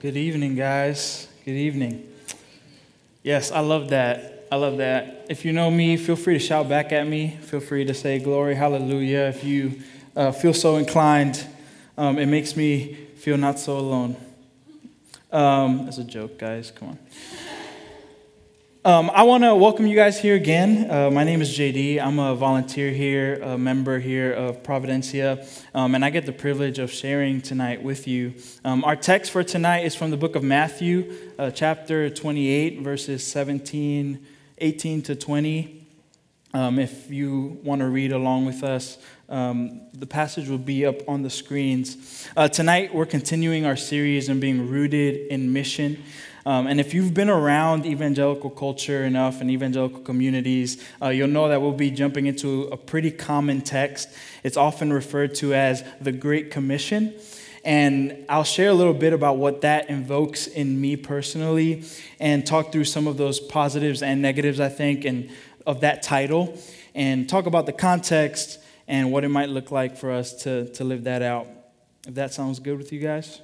Good evening, guys. Good evening. Yes, I love that. I love that. If you know me, feel free to shout back at me. Feel free to say glory, hallelujah. If you uh, feel so inclined, um, it makes me feel not so alone. Um, as a joke, guys, come on. Um, I want to welcome you guys here again. Uh, my name is JD. I'm a volunteer here, a member here of Providencia, um, and I get the privilege of sharing tonight with you. Um, our text for tonight is from the book of Matthew, uh, chapter 28, verses 17, 18 to 20. Um, if you want to read along with us, um, the passage will be up on the screens. Uh, tonight, we're continuing our series on being rooted in mission. Um, and if you've been around evangelical culture enough and evangelical communities, uh, you'll know that we'll be jumping into a pretty common text. It's often referred to as the Great Commission. And I'll share a little bit about what that invokes in me personally and talk through some of those positives and negatives, I think, and of that title, and talk about the context and what it might look like for us to, to live that out. If that sounds good with you guys?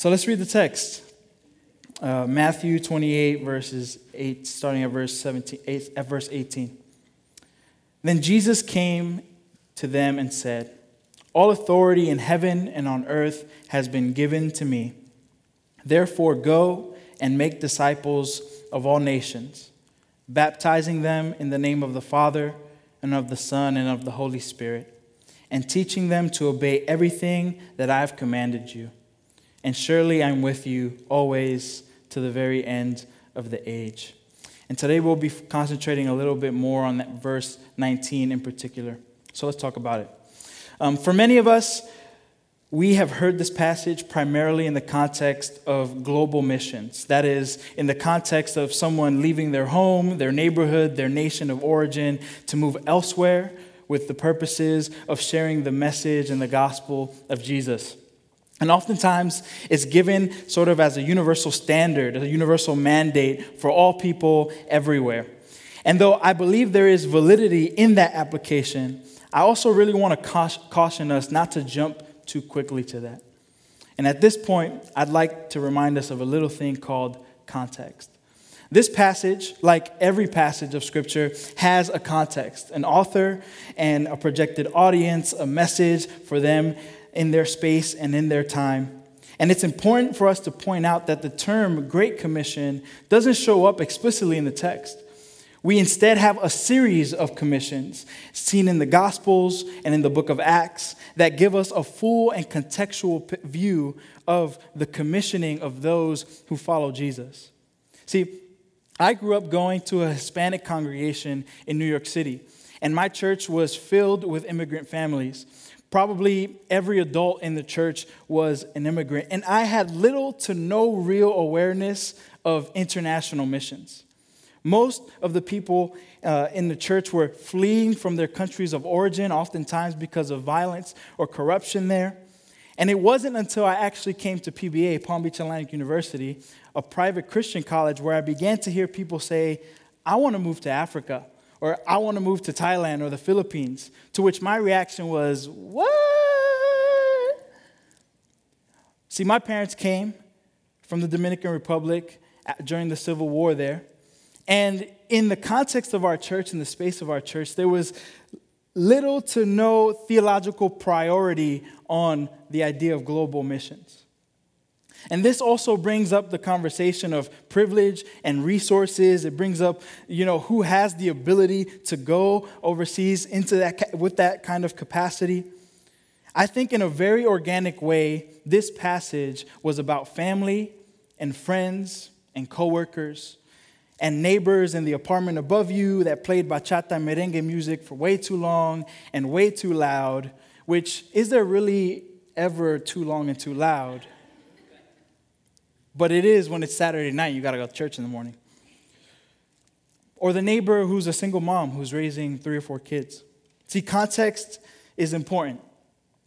So let's read the text. Uh, Matthew 28, verses 8, starting at verse 17, 8, at verse 18. Then Jesus came to them and said, All authority in heaven and on earth has been given to me. Therefore, go and make disciples of all nations, baptizing them in the name of the Father and of the Son and of the Holy Spirit, and teaching them to obey everything that I have commanded you and surely I'm with you always to the very end of the age. And today we'll be concentrating a little bit more on that verse 19 in particular. So let's talk about it. Um, for many of us, we have heard this passage primarily in the context of global missions. That is, in the context of someone leaving their home, their neighborhood, their nation of origin to move elsewhere with the purposes of sharing the message and the gospel of Jesus. And oftentimes, it's given sort of as a universal standard, a universal mandate for all people everywhere. And though I believe there is validity in that application, I also really want to caution us not to jump too quickly to that. And at this point, I'd like to remind us of a little thing called context. This passage, like every passage of Scripture, has a context, an author and a projected audience, a message for them in their space and in their time. And it's important for us to point out that the term Great Commission doesn't show up explicitly in the text. We instead have a series of commissions seen in the Gospels and in the book of Acts that give us a full and contextual view of the commissioning of those who follow Jesus. See, I grew up going to a Hispanic congregation in New York City, and my church was filled with immigrant families. Probably every adult in the church was an immigrant, and I had little to no real awareness of international missions. Most of the people uh, in the church were fleeing from their countries of origin, oftentimes because of violence or corruption there. And it wasn't until I actually came to PBA, Palm Beach Atlantic University, a private Christian college, where I began to hear people say, I want to move to Africa or I want to move to Thailand or the Philippines. To which my reaction was, What? See, my parents came from the Dominican Republic during the Civil War there. And in the context of our church, in the space of our church, there was little to no theological priority on the idea of global missions. And this also brings up the conversation of privilege and resources. It brings up, you know, who has the ability to go overseas into that with that kind of capacity. I think in a very organic way, this passage was about family and friends and coworkers and neighbors in the apartment above you that played bachata merengue music for way too long and way too loud, which is there really ever too long and too loud? But it is when it's Saturday night, you got to go to church in the morning. Or the neighbor who's a single mom who's raising three or four kids. See, context is important.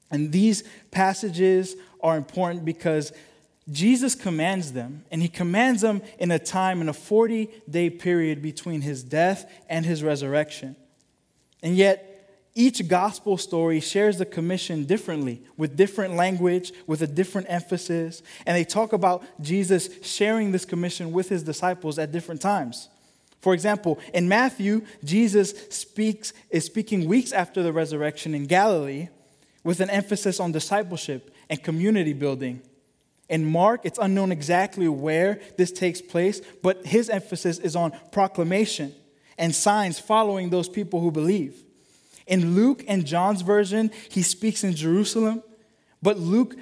And these passages are important because Jesus commands them, and he commands them in a time, in a 40 day period between his death and his resurrection. And yet, each gospel story shares the commission differently, with different language, with a different emphasis, and they talk about Jesus sharing this commission with his disciples at different times. For example, in Matthew, Jesus speaks, is speaking weeks after the resurrection in Galilee with an emphasis on discipleship and community building. In Mark, it's unknown exactly where this takes place, but his emphasis is on proclamation and signs following those people who believe. In Luke and John's version, he speaks in Jerusalem, but Luke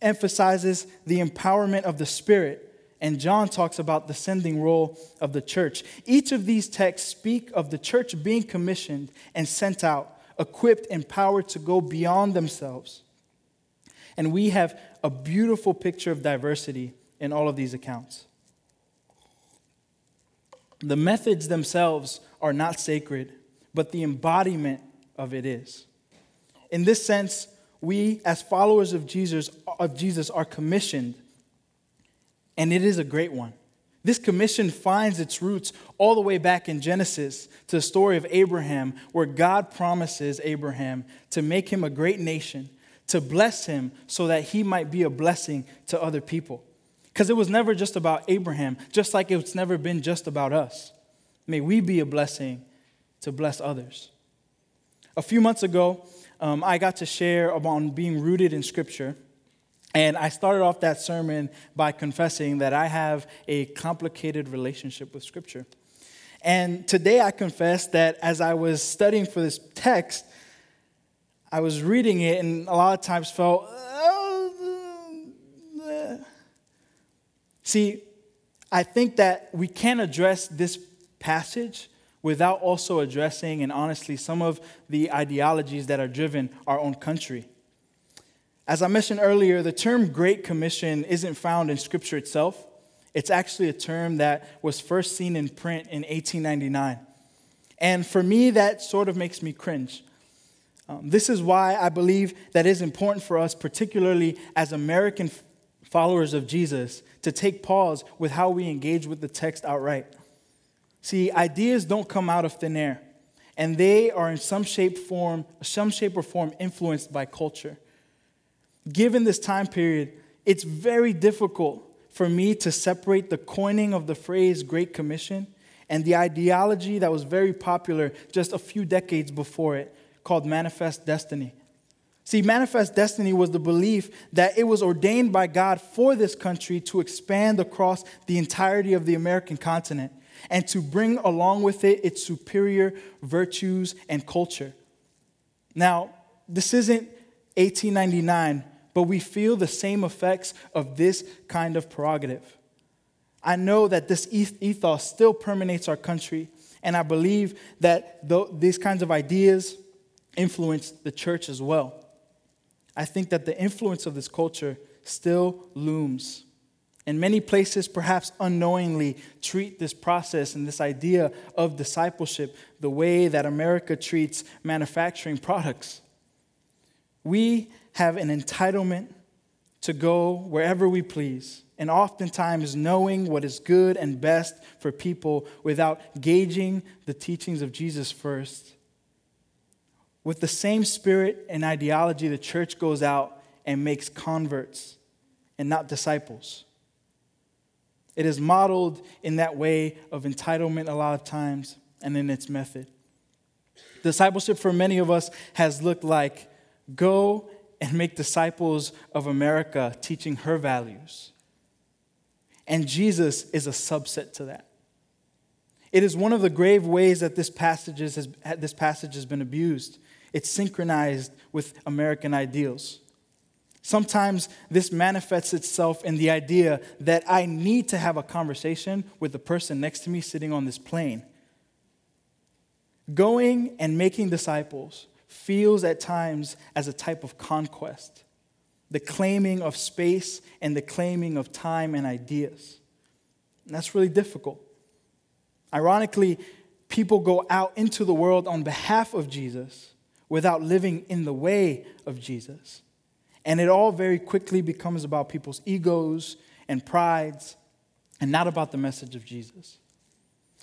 emphasizes the empowerment of the Spirit, and John talks about the sending role of the church. Each of these texts speak of the church being commissioned and sent out, equipped, and empowered to go beyond themselves. And we have a beautiful picture of diversity in all of these accounts. The methods themselves are not sacred, but the embodiment of it is. In this sense, we as followers of Jesus, of Jesus are commissioned, and it is a great one. This commission finds its roots all the way back in Genesis to the story of Abraham, where God promises Abraham to make him a great nation, to bless him so that he might be a blessing to other people. Because it was never just about Abraham, just like it's never been just about us. May we be a blessing to bless others. A few months ago, um, I got to share about being rooted in Scripture. And I started off that sermon by confessing that I have a complicated relationship with Scripture. And today I confess that as I was studying for this text, I was reading it and a lot of times felt, uh, see, I think that we can address this passage without also addressing and honestly some of the ideologies that are driven our own country. As I mentioned earlier, the term Great Commission isn't found in Scripture itself. It's actually a term that was first seen in print in 1899. And for me, that sort of makes me cringe. Um, this is why I believe that it is important for us, particularly as American followers of Jesus, to take pause with how we engage with the text outright. See, ideas don't come out of thin air, and they are in some shape form, some shape or form influenced by culture. Given this time period, it's very difficult for me to separate the coining of the phrase Great Commission and the ideology that was very popular just a few decades before it called Manifest Destiny. See, Manifest Destiny was the belief that it was ordained by God for this country to expand across the entirety of the American continent and to bring along with it its superior virtues and culture. Now, this isn't 1899, but we feel the same effects of this kind of prerogative. I know that this ethos still permeates our country, and I believe that these kinds of ideas influence the church as well. I think that the influence of this culture still looms. In many places, perhaps unknowingly, treat this process and this idea of discipleship the way that America treats manufacturing products. We have an entitlement to go wherever we please, and oftentimes knowing what is good and best for people without gauging the teachings of Jesus first. With the same spirit and ideology, the church goes out and makes converts and not disciples. It is modeled in that way of entitlement a lot of times and in its method. Discipleship for many of us has looked like go and make disciples of America, teaching her values. And Jesus is a subset to that. It is one of the grave ways that this passage, has, this passage has been abused. It's synchronized with American ideals. Sometimes this manifests itself in the idea that I need to have a conversation with the person next to me sitting on this plane. Going and making disciples feels at times as a type of conquest, the claiming of space and the claiming of time and ideas. And that's really difficult. Ironically, people go out into the world on behalf of Jesus without living in the way of Jesus. And it all very quickly becomes about people's egos and prides and not about the message of Jesus.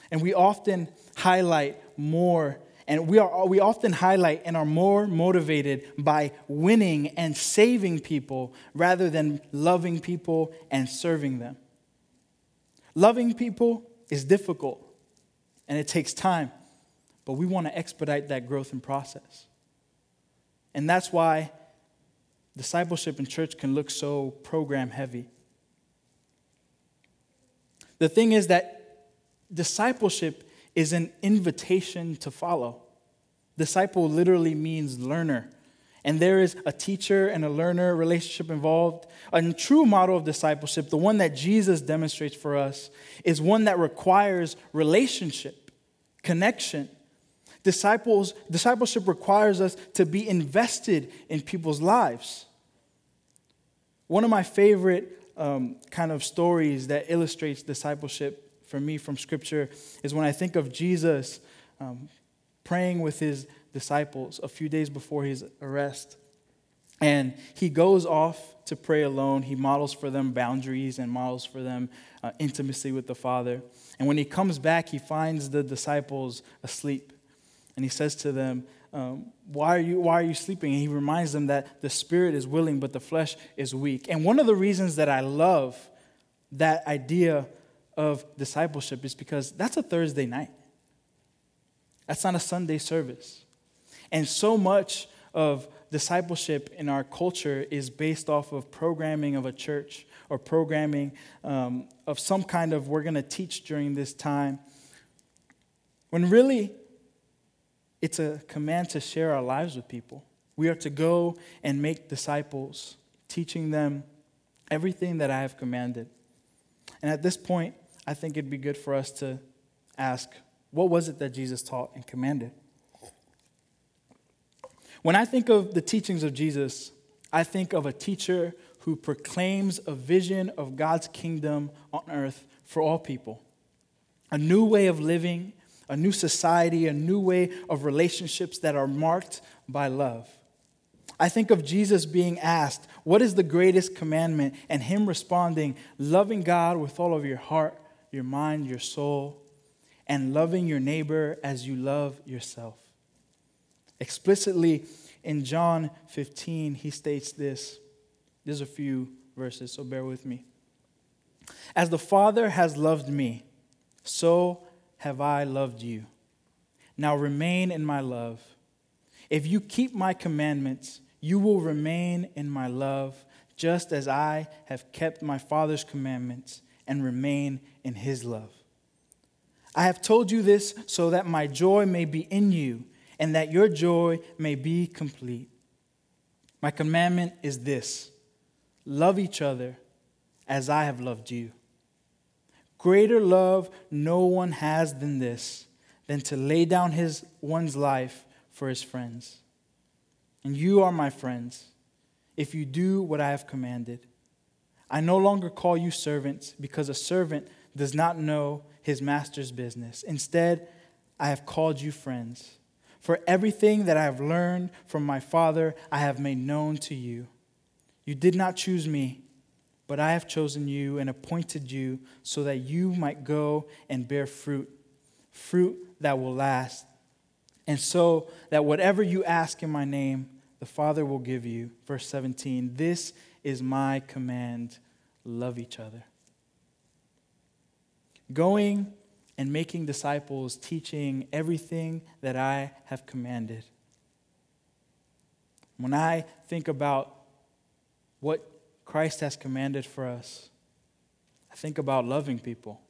And we often highlight more And we, are, we often highlight and are more motivated by winning and saving people rather than loving people and serving them. Loving people is difficult and it takes time, but we want to expedite that growth and process. And that's why discipleship in church can look so program heavy. The thing is that discipleship is an invitation to follow. Disciple literally means learner. And there is a teacher and a learner relationship involved. A true model of discipleship, the one that Jesus demonstrates for us, is one that requires relationship, connection. Disciples, discipleship requires us to be invested in people's lives. One of my favorite um, kind of stories that illustrates discipleship for me from Scripture is when I think of Jesus um, praying with his disciples a few days before his arrest. And he goes off to pray alone. He models for them boundaries and models for them uh, intimacy with the Father. And when he comes back, he finds the disciples asleep. And he says to them, um, why, are you, why are you sleeping? And he reminds them that the spirit is willing, but the flesh is weak. And one of the reasons that I love that idea of discipleship is because that's a Thursday night. That's not a Sunday service. And so much of discipleship in our culture is based off of programming of a church or programming um, of some kind of we're going to teach during this time. When really, it's a command to share our lives with people. We are to go and make disciples, teaching them everything that I have commanded. And at this point, I think it'd be good for us to ask what was it that Jesus taught and commanded? When I think of the teachings of Jesus, I think of a teacher who proclaims a vision of God's kingdom on earth for all people. A new way of living, a new society, a new way of relationships that are marked by love. I think of Jesus being asked, What is the greatest commandment? And him responding, Loving God with all of your heart, your mind, your soul, and loving your neighbor as you love yourself. Explicitly in John 15, he states this. There's a few verses, so bear with me. As the Father has loved me, so have I loved you. Now remain in my love. If you keep my commandments, you will remain in my love, just as I have kept my Father's commandments and remain in his love. I have told you this so that my joy may be in you and that your joy may be complete. My commandment is this love each other as I have loved you. Greater love no one has than this, than to lay down his one's life for his friends. And you are my friends if you do what I have commanded. I no longer call you servants because a servant does not know his master's business. Instead, I have called you friends. For everything that I have learned from my Father, I have made known to you. You did not choose me, but I have chosen you and appointed you so that you might go and bear fruit, fruit that will last. And so that whatever you ask in my name, the Father will give you. Verse 17 This is my command love each other. Going and making disciples, teaching everything that I have commanded. When I think about what Christ has commanded for us, I think about loving people.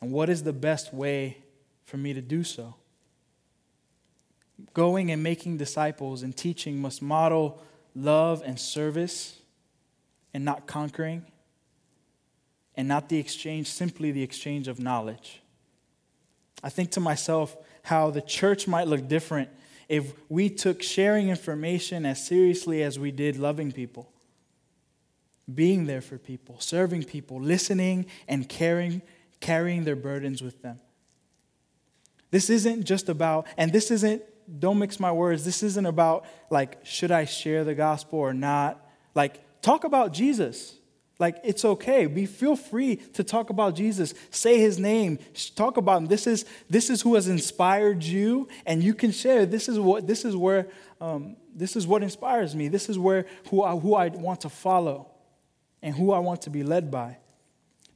And what is the best way for me to do so? Going and making disciples and teaching must model love and service and not conquering and not the exchange, simply the exchange of knowledge. I think to myself how the church might look different if we took sharing information as seriously as we did loving people, being there for people, serving people, listening and caring, carrying their burdens with them. This isn't just about, and this isn't, don't mix my words, this isn't about like, should I share the gospel or not? Like, talk about Jesus. Like, it's okay. Be feel free to talk about Jesus. Say his name. Talk about him. This is, this is who has inspired you, and you can share. This is what this is where um, this is what inspires me. This is where who I, who I want to follow and who I want to be led by.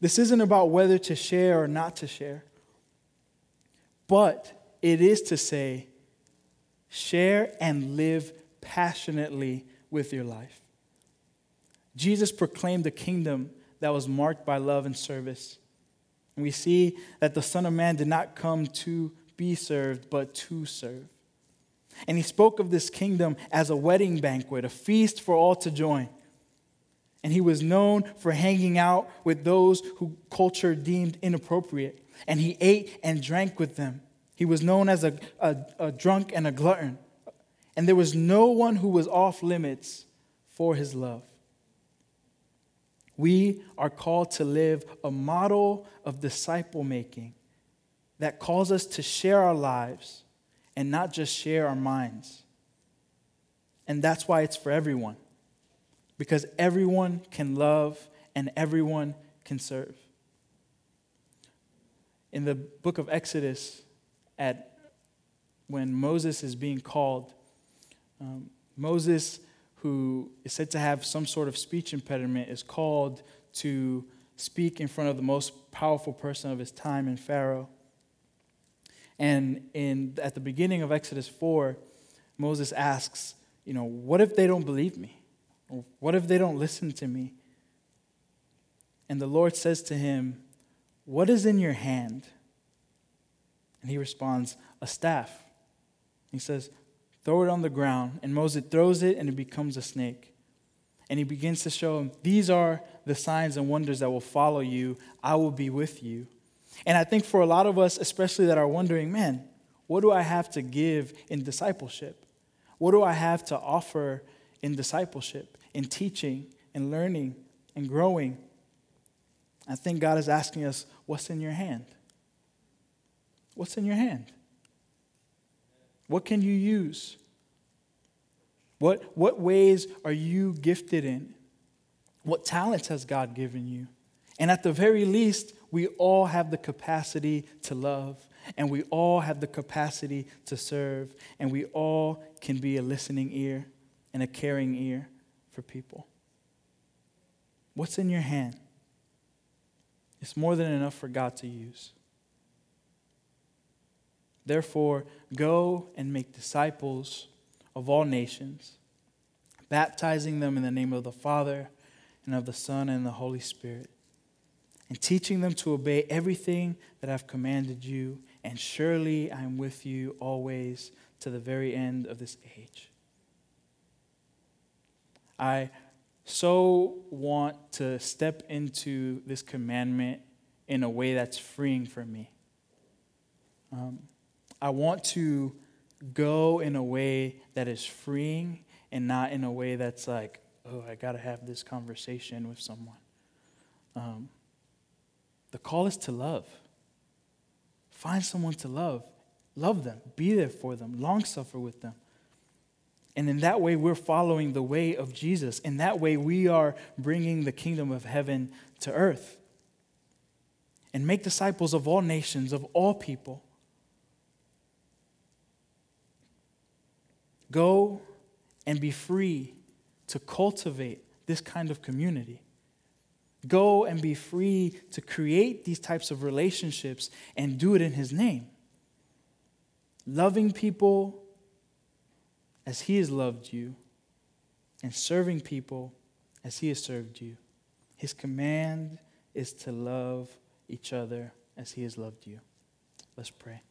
This isn't about whether to share or not to share. But it is to say, share and live passionately with your life. Jesus proclaimed a kingdom that was marked by love and service. And we see that the Son of Man did not come to be served, but to serve. And he spoke of this kingdom as a wedding banquet, a feast for all to join. And he was known for hanging out with those who culture deemed inappropriate. And he ate and drank with them. He was known as a, a, a drunk and a glutton. And there was no one who was off limits for his love. We are called to live a model of disciple making that calls us to share our lives and not just share our minds. And that's why it's for everyone, because everyone can love and everyone can serve. In the book of Exodus, at when Moses is being called, um, Moses who is said to have some sort of speech impediment, is called to speak in front of the most powerful person of his time in Pharaoh. And in, at the beginning of Exodus 4, Moses asks, you know, what if they don't believe me? What if they don't listen to me? And the Lord says to him, What is in your hand? And he responds, A staff. He says, throw it on the ground. And Moses throws it and it becomes a snake. And he begins to show him, These are the signs and wonders that will follow you. I will be with you. And I think for a lot of us, especially that are wondering, man, what do I have to give in discipleship? What do I have to offer in discipleship, in teaching, and learning, and growing? I think God is asking us, what's in your hand? What's in your hand? What can you use? What, what ways are you gifted in? What talents has God given you? And at the very least, we all have the capacity to love, and we all have the capacity to serve, and we all can be a listening ear and a caring ear for people. What's in your hand? It's more than enough for God to use. Therefore, go and make disciples of all nations, baptizing them in the name of the Father and of the Son and the Holy Spirit, and teaching them to obey everything that I've commanded you. And surely I am with you always to the very end of this age. I so want to step into this commandment in a way that's freeing for me. Um, I want to go in a way that is freeing and not in a way that's like, oh, I got to have this conversation with someone. Um, the call is to love. Find someone to love. Love them. Be there for them. Long suffer with them. And in that way, we're following the way of Jesus. In that way, we are bringing the kingdom of heaven to earth. And make disciples of all nations, of all people. Go and be free to cultivate this kind of community. Go and be free to create these types of relationships and do it in His name. Loving people as He has loved you, and serving people as He has served you. His command is to love each other as He has loved you. Let's pray.